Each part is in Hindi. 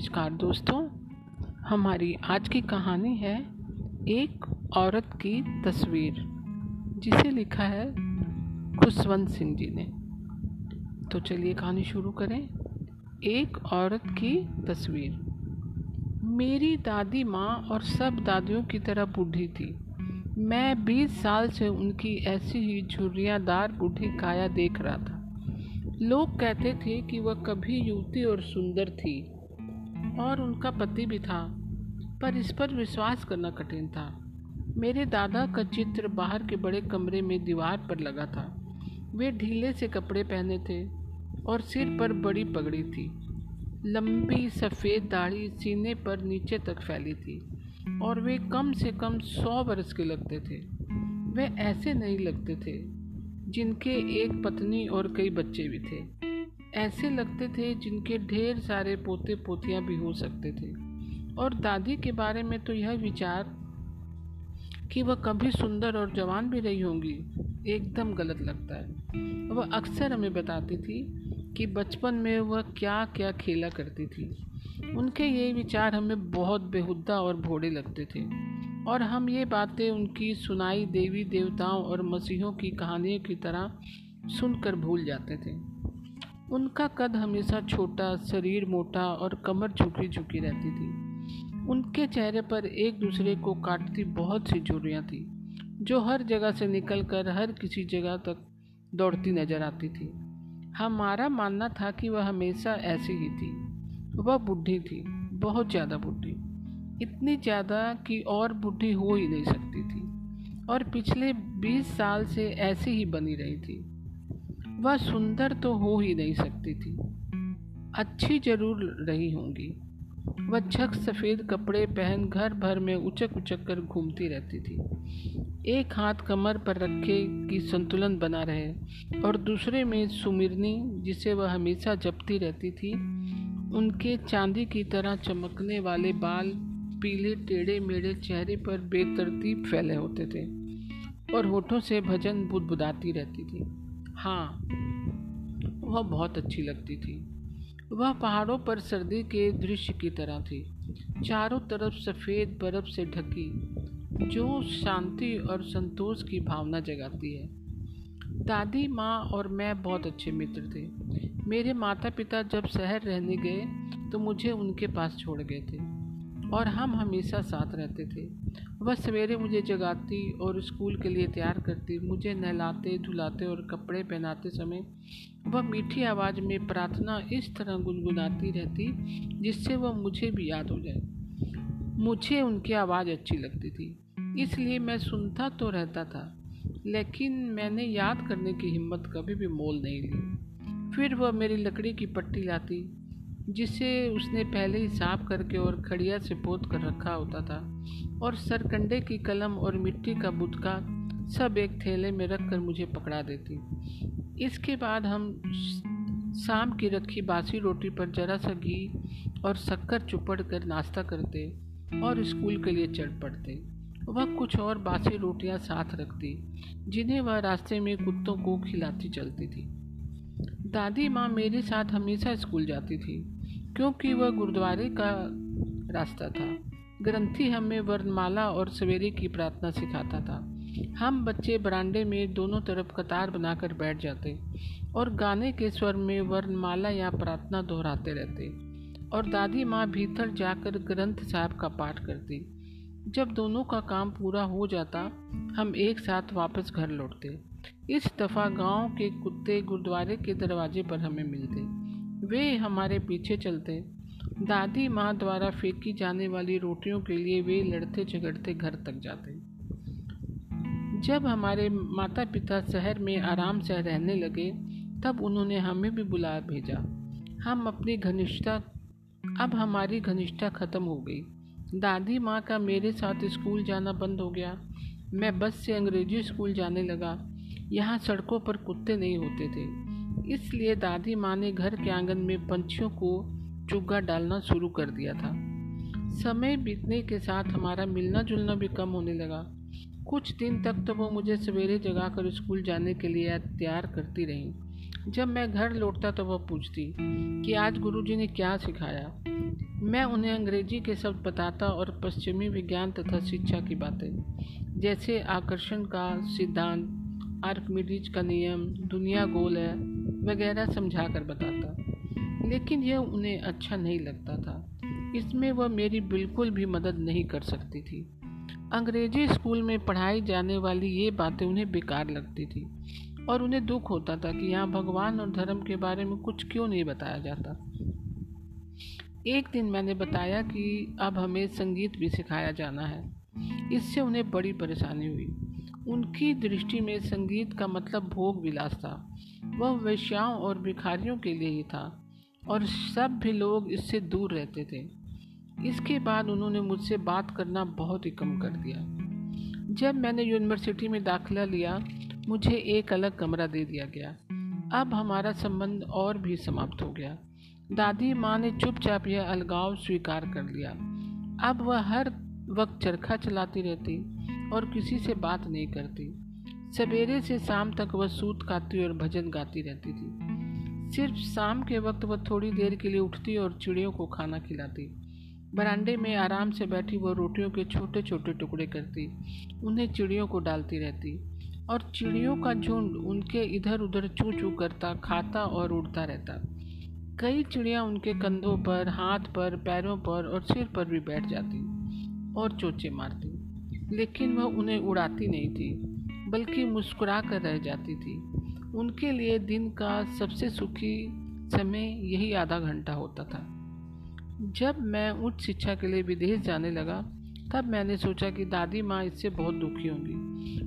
नमस्कार दोस्तों, हमारी आज की कहानी है एक औरत की तस्वीर, जिसे लिखा है खुशवंत सिंह जी ने। तो चलिए कहानी शुरू करें। एक औरत की तस्वीर। मेरी दादी माँ और सब दादियों की तरह बूढ़ी थी। मैं 20 साल से उनकी ऐसी ही झुर्रियादार बूढ़ी काया देख रहा था। लोग कहते थे कि वह कभी युवती और सुंदर थी। और उनका पति भी था, पर इस पर विश्वास करना कठिन था। मेरे दादा का चित्र बाहर के बड़े कमरे में दीवार पर लगा था। वे ढीले से कपड़े पहने थे और सिर पर बड़ी पगड़ी थी। लंबी सफ़ेद दाढ़ी सीने पर नीचे तक फैली थी और वे कम से कम सौ बरस के लगते थे। वे ऐसे नहीं लगते थे जिनके एक पत्नी और कई बच्चे भी थे। ऐसे लगते थे जिनके ढेर सारे पोते पोतियाँ भी हो सकते थे। और दादी के बारे में तो यह विचार कि वह कभी सुंदर और जवान भी रही होंगी, एकदम गलत लगता है। वह अक्सर हमें बताती थी कि बचपन में वह क्या क्या खेला करती थी। उनके ये विचार हमें बहुत बेहुदा और भोड़े लगते थे। और हम ये बातें उनकी सुनाई देवी देवताओं और मसीहों की कहानियों की तरह सुनकर भूल जाते थे। उनका कद हमेशा छोटा, शरीर मोटा और कमर झुकी झुकी रहती थी। उनके चेहरे पर एक दूसरे को काटती बहुत सी चोरियाँ थी, जो हर जगह से निकलकर हर किसी जगह तक दौड़ती नज़र आती थी। हमारा मानना था कि वह हमेशा ऐसी ही थी। वह बुढ़ी थी, बहुत ज़्यादा बुढ़ी, इतनी ज़्यादा कि और बुढ़ी हो ही नहीं सकती थी, और पिछले 20 साल से ऐसी ही बनी रही थी। वह सुंदर तो हो ही नहीं सकती थी। अच्छी ज़रूर रही होंगी। वह छक सफ़ेद कपड़े पहन घर भर में उचक उचक कर घूमती रहती थी। एक हाथ कमर पर रखे कि संतुलन बना रहे और दूसरे में सुमिरनी, जिसे वह हमेशा जपती रहती थी, उनके चांदी की तरह चमकने वाले बाल पीले, टेढ़े मेढ़े चेहरे पर बेतरतीब फैले होते थे और होठों से भजन बुदबुदाती रहती थी। हाँ वह बहुत अच्छी लगती थी। वह पहाड़ों पर सर्दी के दृश्य की तरह थी। चारों तरफ़ सफ़ेद बर्फ़ से ढकी, जो शांति और संतोष की भावना जगाती है। दादी, माँ और मैं बहुत अच्छे मित्र थे। मेरे माता पिता जब शहर रहने गए तो मुझे उनके पास छोड़ गए थे। और हम हमेशा साथ रहते थे। वह सवेरे मुझे जगाती और स्कूल के लिए तैयार करती। मुझे नहलाते, धुलाते और कपड़े पहनाते समय वह मीठी आवाज़ में प्रार्थना इस तरह गुनगुनाती रहती जिससे वह मुझे भी याद हो जाए। मुझे उनकी आवाज़ अच्छी लगती थी, इसलिए मैं सुनता तो रहता था, लेकिन मैंने याद करने की हिम्मत कभी भी मोल नहीं ली। फिर वह मेरी लकड़ी की पट्टी लाती जिसे उसने पहले ही साफ़ करके और खड़िया से पोत कर रखा होता था। और सरकंडे की कलम और मिट्टी का बुदका सब एक थैले में रख कर मुझे पकड़ा देती। इसके बाद हम शाम की रखी बासी रोटी पर जरा सा घी और शक्कर चुपड़ कर नाश्ता करते और स्कूल के लिए चढ़ पड़ते। वह कुछ और बासी रोटियाँ साथ रखती, जिन्हें वह रास्ते में कुत्तों को खिलाती चलती थी। दादी माँ मेरे साथ हमेशा स्कूल जाती थी, क्योंकि वह गुरुद्वारे का रास्ता था। ग्रंथी हमें वर्णमाला और सवेरे की प्रार्थना सिखाता था। हम बच्चे बरांडे में दोनों तरफ़ कतार बनाकर बैठ जाते और गाने के स्वर में वर्णमाला या प्रार्थना दोहराते रहते और दादी माँ भीतर जाकर ग्रंथ साहब का पाठ करती। जब दोनों का काम पूरा हो जाता, हम एक साथ वापस घर लौटते। इस दफ़ा गाँव के कुत्ते गुरुद्वारे के दरवाजे पर हमें मिलते। वे हमारे पीछे चलते। दादी माँ द्वारा फेंकी जाने वाली रोटियों के लिए वे लड़ते झगड़ते घर तक जाते। जब हमारे माता पिता शहर में आराम से रहने लगे, तब उन्होंने हमें भी बुला भेजा। हम अपनी घनिष्ठता, अब हमारी घनिष्ठता खत्म हो गई। दादी माँ का मेरे साथ स्कूल जाना बंद हो गया। मैं बस से अंग्रेज़ी स्कूल जाने लगा। यहाँ सड़कों पर कुत्ते नहीं होते थे। इसलिए दादी माँ ने घर के आँगन में पंछियों को चुग्गा डालना शुरू कर दिया था। समय बीतने के साथ हमारा मिलना जुलना भी कम होने लगा। कुछ दिन तक तो वो मुझे सवेरे जगाकर स्कूल जाने के लिए तैयार करती रहीं। जब मैं घर लौटता तो वह पूछती कि आज गुरुजी ने क्या सिखाया? मैं उन्हें अंग्रेज़ी के शब्द बताता और पश्चिमी विज्ञान तथा शिक्षा की बातें, जैसे आकर्षण का सिद्धांत आर्कमिडीज का नियम, दुनिया गोल है, वगैरह समझा कर बताता। लेकिन यह उन्हें अच्छा नहीं लगता था। इसमें वह मेरी बिल्कुल भी मदद नहीं कर सकती थी। अंग्रेज़ी स्कूल में पढ़ाई जाने वाली ये बातें उन्हें बेकार लगती थी और उन्हें दुख होता था कि यहाँ भगवान और धर्म के बारे में कुछ क्यों नहीं बताया जाता। एक दिन मैंने बताया कि अब हमें संगीत भी सिखाया जाना है। इससे उन्हें बड़ी परेशानी हुई। उनकी दृष्टि में संगीत का मतलब भोग विलास था। वह वैश्याओं और भिखारियों के लिए ही था, और सब भी लोग इससे दूर रहते थे। इसके बाद उन्होंने मुझसे बात करना बहुत ही कम कर दिया। जब मैंने यूनिवर्सिटी में दाखिला लिया, मुझे एक अलग कमरा दे दिया गया। अब हमारा संबंध और भी समाप्त हो गया। दादी माँ ने चुपचाप यह अलगाव स्वीकार कर लिया। अब वह हर वक्त चरखा चलाती रहती और किसी से बात नहीं करती। सवेरे से शाम तक वह सूत खाती और भजन गाती रहती थी। सिर्फ़ शाम के वक्त वह थोड़ी देर के लिए उठती और चिड़ियों को खाना खिलाती। बरांडे में आराम से बैठी वह रोटियों के छोटे छोटे टुकड़े करती, उन्हें चिड़ियों को डालती रहती और चिड़ियों का झुंड उनके इधर उधर चू चू करता, खाता और उड़ता रहता। कई चिड़िया उनके कंधों पर, हाथ पर, पैरों पर और सिर पर भी बैठ जाती और चोचे मारती। लेकिन वह उन्हें उड़ाती नहीं थी, बल्कि मुस्कुरा कर रह जाती थी। उनके लिए दिन का सबसे सुखी समय यही आधा घंटा होता था। जब मैं उच्च शिक्षा के लिए विदेश जाने लगा, तब मैंने सोचा कि दादी माँ इससे बहुत दुखी होंगी।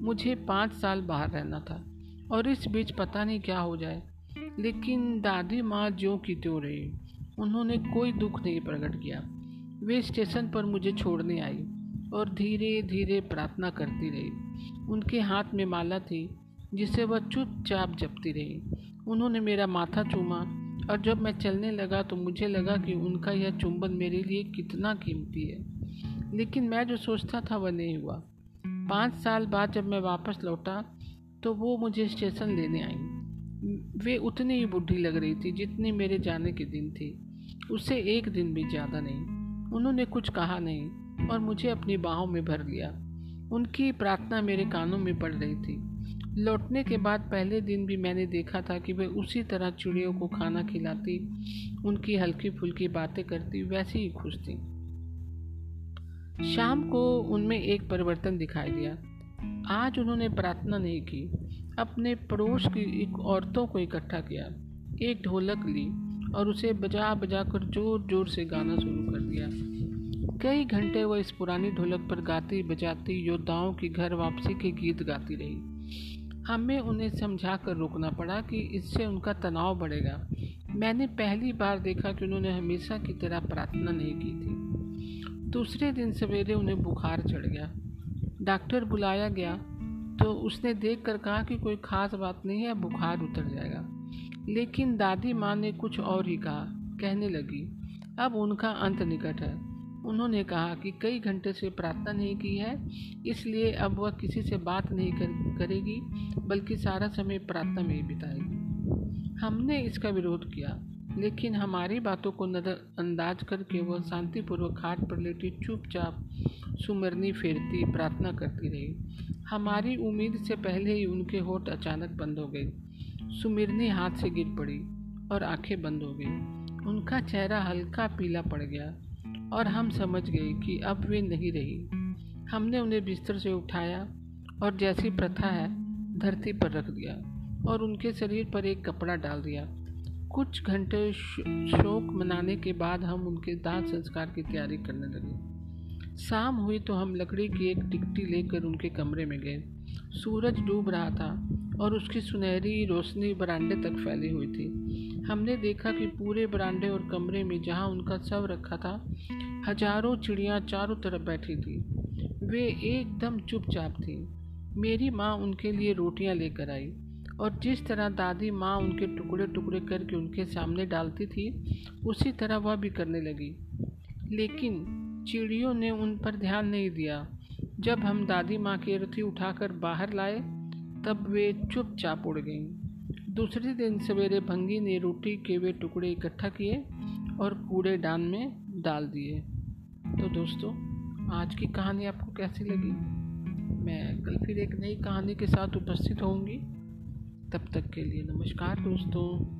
मुझे पाँच साल बाहर रहना था और इस बीच पता नहीं क्या हो जाए। लेकिन दादी माँ जो की त्यों रही, उन्होंने कोई दुख नहीं प्रकट किया। वे स्टेशन पर मुझे छोड़ने आई। और धीरे धीरे प्रार्थना करती रही। उनके हाथ में माला थी, जिसे वह चुपचाप जपती रही। उन्होंने मेरा माथा चूमा और जब मैं चलने लगा तो मुझे लगा कि उनका यह चुंबन मेरे लिए कितना कीमती है। लेकिन मैं जो सोचता था वह नहीं हुआ। पाँच साल बाद जब मैं वापस लौटा तो वो मुझे स्टेशन लेने आई। वे उतनी ही बुढ़ी लग रही थी जितनी मेरे जाने के दिन थी। उससे एक दिन भी ज़्यादा नहीं। उन्होंने कुछ कहा नहीं। और मुझे अपनी बाहों में भर लिया। उनकी प्रार्थना मेरे कानों में पड़ रही थी। लौटने के बाद पहले दिन भी मैंने देखा था कि वे उसी तरह चिड़ियों को खाना खिलाती, उनकी हल्की फुल्की बातें करती, वैसे ही खुश थी। शाम को उनमें एक परिवर्तन दिखाई दिया। आज उन्होंने प्रार्थना नहीं की, अपने पड़ोस की एक औरतों को इकट्ठा किया, एक ढोलक ली और उसे बजा बजा कर ज़ोर ज़ोर से गाना शुरू कर दिया। कई घंटे वह इस पुरानी ढोलक पर गाती बजाती योद्धाओं की घर वापसी के गीत गाती रही। हमें उन्हें समझा कर रोकना पड़ा कि इससे उनका तनाव बढ़ेगा। मैंने पहली बार देखा कि उन्होंने हमेशा की तरह प्रार्थना नहीं की थी। दूसरे दिन सवेरे उन्हें बुखार चढ़ गया। डॉक्टर बुलाया गया तो उसने देख कर कहा कि कोई ख़ास बात नहीं है, बुखार उतर जाएगा। लेकिन दादी माँ ने कुछ और ही कहा, कहने लगी, अब उनका अंत निकट है। उन्होंने कहा कि कई घंटे से प्रार्थना नहीं की है इसलिए अब वह किसी से बात नहीं कर, करेगी बल्कि सारा समय प्रार्थना में ही बिताएगी। हमने इसका विरोध किया लेकिन हमारी बातों को नज़रअंदाज करके वह शांतिपूर्वक खाट पर लेटी चुपचाप सुमरनी फेरती प्रार्थना करती रही। हमारी उम्मीद से पहले ही उनके होठ अचानक बंद हो गए। सुमिरनी हाथ से गिर पड़ी और आँखें बंद हो गई। उनका चेहरा हल्का पीला पड़ गया। और हम समझ गए कि अब वे नहीं रही। हमने उन्हें बिस्तर से उठाया और जैसी प्रथा है, धरती पर रख दिया और उनके शरीर पर एक कपड़ा डाल दिया। कुछ घंटे शोक मनाने के बाद हम उनके दाह संस्कार की तैयारी करने लगे। शाम हुई तो हम लकड़ी की एक टिकटी लेकर उनके कमरे में गए। सूरज डूब रहा था और उसकी सुनहरी रोशनी बरांडे तक फैली हुई थी। हमने देखा कि पूरे बरांडे और कमरे में जहाँ उनका शव रखा था, हज़ारों चिड़ियाँ चारों तरफ़ बैठी थी। वे एकदम चुपचाप थी। मेरी माँ उनके लिए रोटियाँ लेकर आई और जिस तरह दादी माँ उनके टुकड़े टुकड़े करके उनके सामने डालती थी, उसी तरह वह भी करने लगी। लेकिन चिड़ियों ने उन पर ध्यान नहीं दिया। जब हम दादी माँ की रथी उठाकर बाहर लाए, तब वे चुपचाप उड़ गईं। दूसरे दिन सवेरे भंगी ने रोटी के वे टुकड़े इकट्ठा किए और कूड़े डान में डाल दिए। तो दोस्तों, आज की कहानी आपको कैसी लगी? मैं कल फिर एक नई कहानी के साथ उपस्थित होंगी तब तक के लिए नमस्कार दोस्तों।